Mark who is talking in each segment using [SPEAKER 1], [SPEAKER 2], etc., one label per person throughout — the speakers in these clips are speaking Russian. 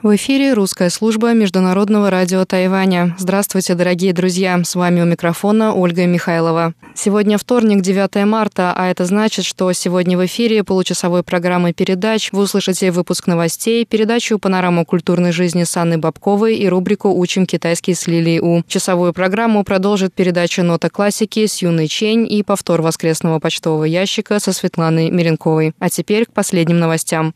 [SPEAKER 1] В эфире русская служба Международного радио Тайваня. Здравствуйте, дорогие друзья! С вами у микрофона Ольга Михайлова. Сегодня вторник, 9 марта, а это значит, что сегодня в эфире получасовой программы передач вы услышите выпуск новостей, передачу «Панораму культурной жизни» с Анной Бабковой и рубрику «Учим китайский с Лилией У». Часовую программу продолжит передача «Нота классики» с Юной Чень и повтор воскресного почтового ящика со Светланой Миренковой. А теперь к последним новостям.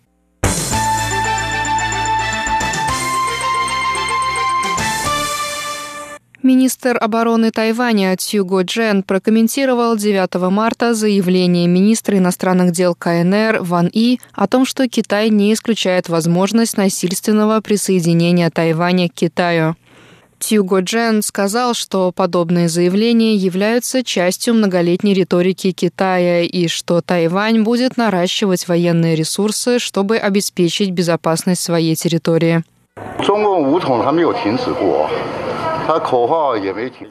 [SPEAKER 1] Министр обороны Тайваня Цюго Джен прокомментировал 9 марта заявление министра иностранных дел КНР Ван И о том, что Китай не исключает возможность насильственного присоединения Тайваня к Китаю. Тюго Джен сказал, что подобные заявления являются частью многолетней риторики Китая и что Тайвань будет наращивать военные ресурсы, чтобы обеспечить безопасность своей территории.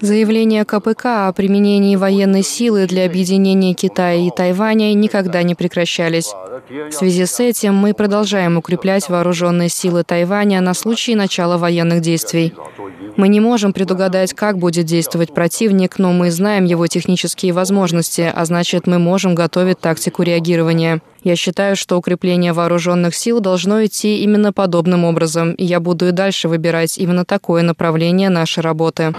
[SPEAKER 1] Заявление КПК о применении военной силы для объединения Китая и Тайваня никогда не прекращались. В связи с этим мы продолжаем укреплять вооруженные силы Тайваня на случай начала военных действий. Мы не можем предугадать, как будет действовать противник, но мы знаем его технические возможности, а значит, мы можем готовить тактику реагирования. Я считаю, что укрепление вооруженных сил должно идти именно подобным образом, и я буду и дальше выбирать именно такое направление нашей работы.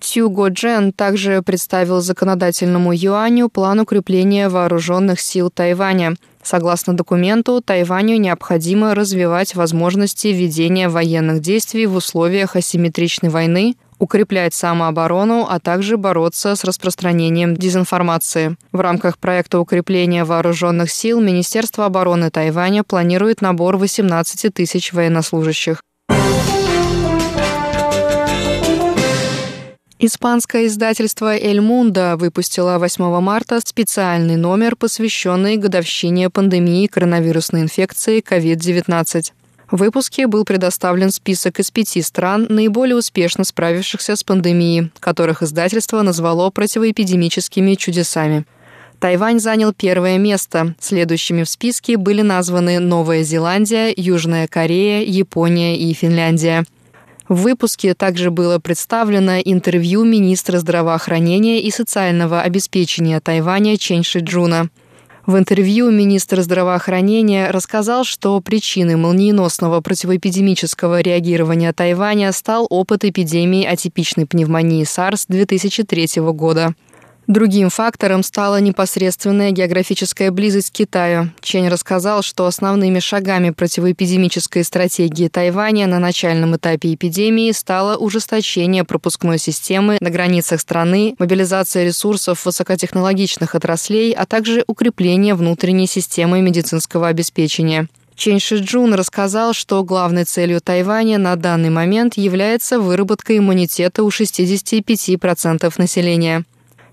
[SPEAKER 1] Цюго Джен также представил законодательному юаню план укрепления вооруженных сил Тайваня. Согласно документу, Тайваню необходимо развивать возможности ведения военных действий в условиях асимметричной войны, укреплять самооборону, а также бороться с распространением дезинформации. В рамках проекта укрепления вооруженных сил Министерство обороны Тайваня планирует набор 18 тысяч военнослужащих. Испанское издательство «Эль Мунда» выпустило 8 марта специальный номер, посвященный годовщине пандемии коронавирусной инфекции COVID-19. В выпуске был предоставлен список из пяти стран, наиболее успешно справившихся с пандемией, которых издательство назвало противоэпидемическими чудесами. Тайвань занял первое место. Следующими в списке были названы Новая Зеландия, Южная Корея, Япония и Финляндия – в выпуске также было представлено интервью министра здравоохранения и социального обеспечения Тайваня Чен Шиджуна. В интервью министр здравоохранения рассказал, что причиной молниеносного противоэпидемического реагирования Тайваня стал опыт эпидемии атипичной пневмонии SARS 2003 года. Другим фактором стала непосредственная географическая близость к Китаю. Чень рассказал, что основными шагами противоэпидемической стратегии Тайваня на начальном этапе эпидемии стало ужесточение пропускной системы на границах страны, мобилизация ресурсов высокотехнологичных отраслей, а также укрепление внутренней системы медицинского обеспечения. Чен Шиджун рассказал, что главной целью Тайваня на данный момент является выработка иммунитета у 65% населения.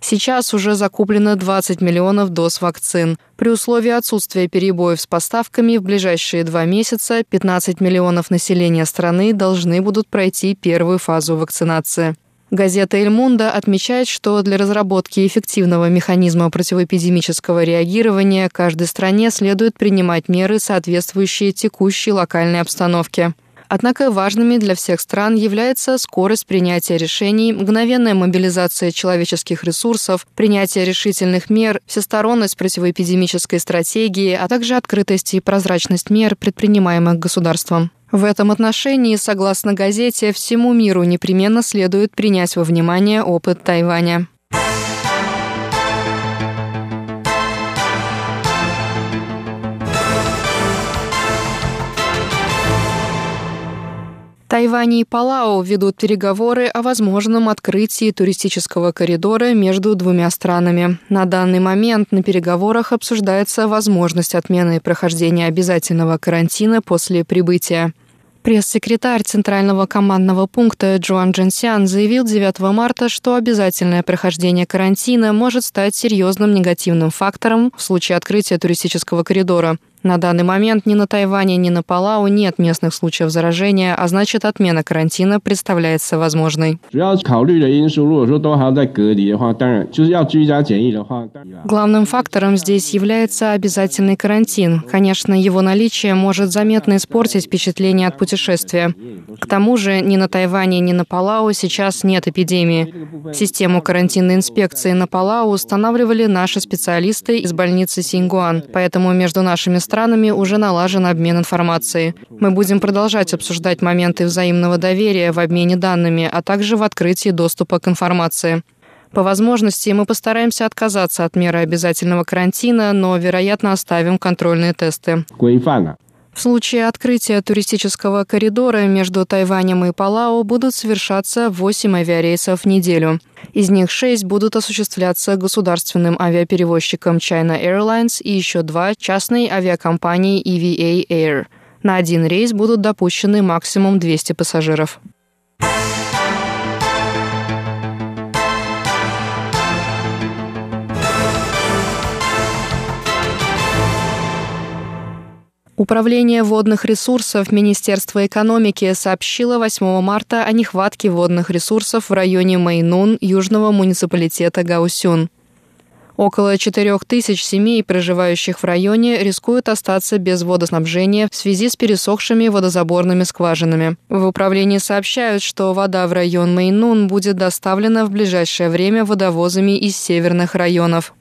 [SPEAKER 1] Сейчас уже закуплено 20 миллионов доз вакцин. При условии отсутствия перебоев с поставками в ближайшие два месяца 15 миллионов населения страны должны будут пройти первую фазу вакцинации. Газета «Эль Мунда» отмечает, что для разработки эффективного механизма противоэпидемического реагирования каждой стране следует принимать меры, соответствующие текущей локальной обстановке. Однако важными для всех стран является скорость принятия решений, мгновенная мобилизация человеческих ресурсов, принятие решительных мер, всесторонность противоэпидемической стратегии, а также открытость и прозрачность мер, предпринимаемых государством. В этом отношении, согласно газете, всему миру непременно следует принять во внимание опыт Тайваня. Тайвань и Палау ведут переговоры о возможном открытии туристического коридора между двумя странами. На данный момент на переговорах обсуждается возможность отмены прохождения обязательного карантина после прибытия. Пресс-секретарь Центрального командного пункта Джоан Джинсян заявил 9 марта, что обязательное прохождение карантина может стать серьезным негативным фактором в случае открытия туристического коридора. На данный момент ни на Тайване, ни на Палау нет местных случаев заражения, а значит отмена карантина представляется возможной. Главным фактором здесь является обязательный карантин. Конечно, его наличие может заметно испортить впечатление от путешествия. К тому же ни на Тайване, ни на Палау сейчас нет эпидемии. Систему карантинной инспекции на Палау устанавливали наши специалисты из больницы Синьгуан, поэтому между нашими странами странами уже налажен обмен информацией. Мы будем продолжать обсуждать моменты взаимного доверия в обмене данными, а также в открытии доступа к информации. По возможности мы постараемся отказаться от меры обязательного карантина, но, вероятно, оставим контрольные тесты. В случае открытия туристического коридора между Тайванем и Палау будут совершаться 8 авиарейсов в неделю. Из них 6 будут осуществляться государственным авиаперевозчиком China Airlines и еще два частной авиакомпании EVA Air. На один рейс будут допущены максимум 200 пассажиров. Управление водных ресурсов Министерства экономики сообщило 8 марта о нехватке водных ресурсов в районе Майнун южного муниципалитета Гаусюн. Около 4 тысяч семей, проживающих в районе, рискуют остаться без водоснабжения в связи с пересохшими водозаборными скважинами. В управлении сообщают, что вода в район Майнун будет доставлена в ближайшее время водовозами из северных районов.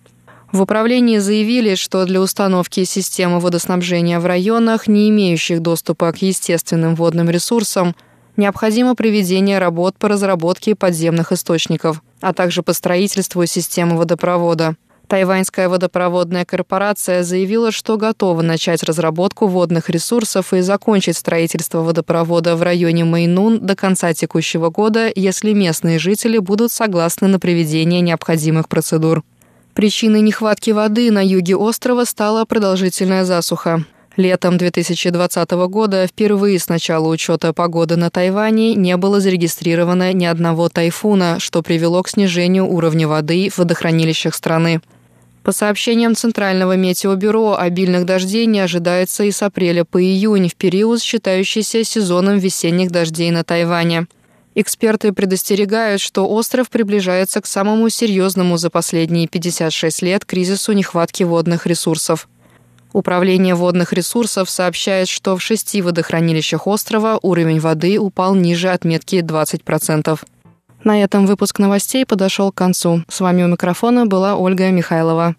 [SPEAKER 1] В управлении заявили, что для установки системы водоснабжения в районах, не имеющих доступа к естественным водным ресурсам, необходимо проведение работ по разработке подземных источников, а также по строительству системы водопровода. Тайваньская водопроводная корпорация заявила, что готова начать разработку водных ресурсов и закончить строительство водопровода в районе Майнун до конца текущего года, если местные жители будут согласны на проведение необходимых процедур. Причиной нехватки воды на юге острова стала продолжительная засуха. Летом 2020 года впервые с начала учета погоды на Тайване не было зарегистрировано ни одного тайфуна, что привело к снижению уровня воды в водохранилищах страны. По сообщениям Центрального метеобюро, обильных дождей не ожидается и с апреля по июнь, в период, считающийся сезоном весенних дождей на Тайване. Эксперты предостерегают, что остров приближается к самому серьезному за последние 56 лет кризису нехватки водных ресурсов. Управление водных ресурсов сообщает, что в шести водохранилищах острова уровень воды упал ниже отметки 20%. На этом выпуск новостей подошел к концу. С вами у микрофона была Ольга Михайлова.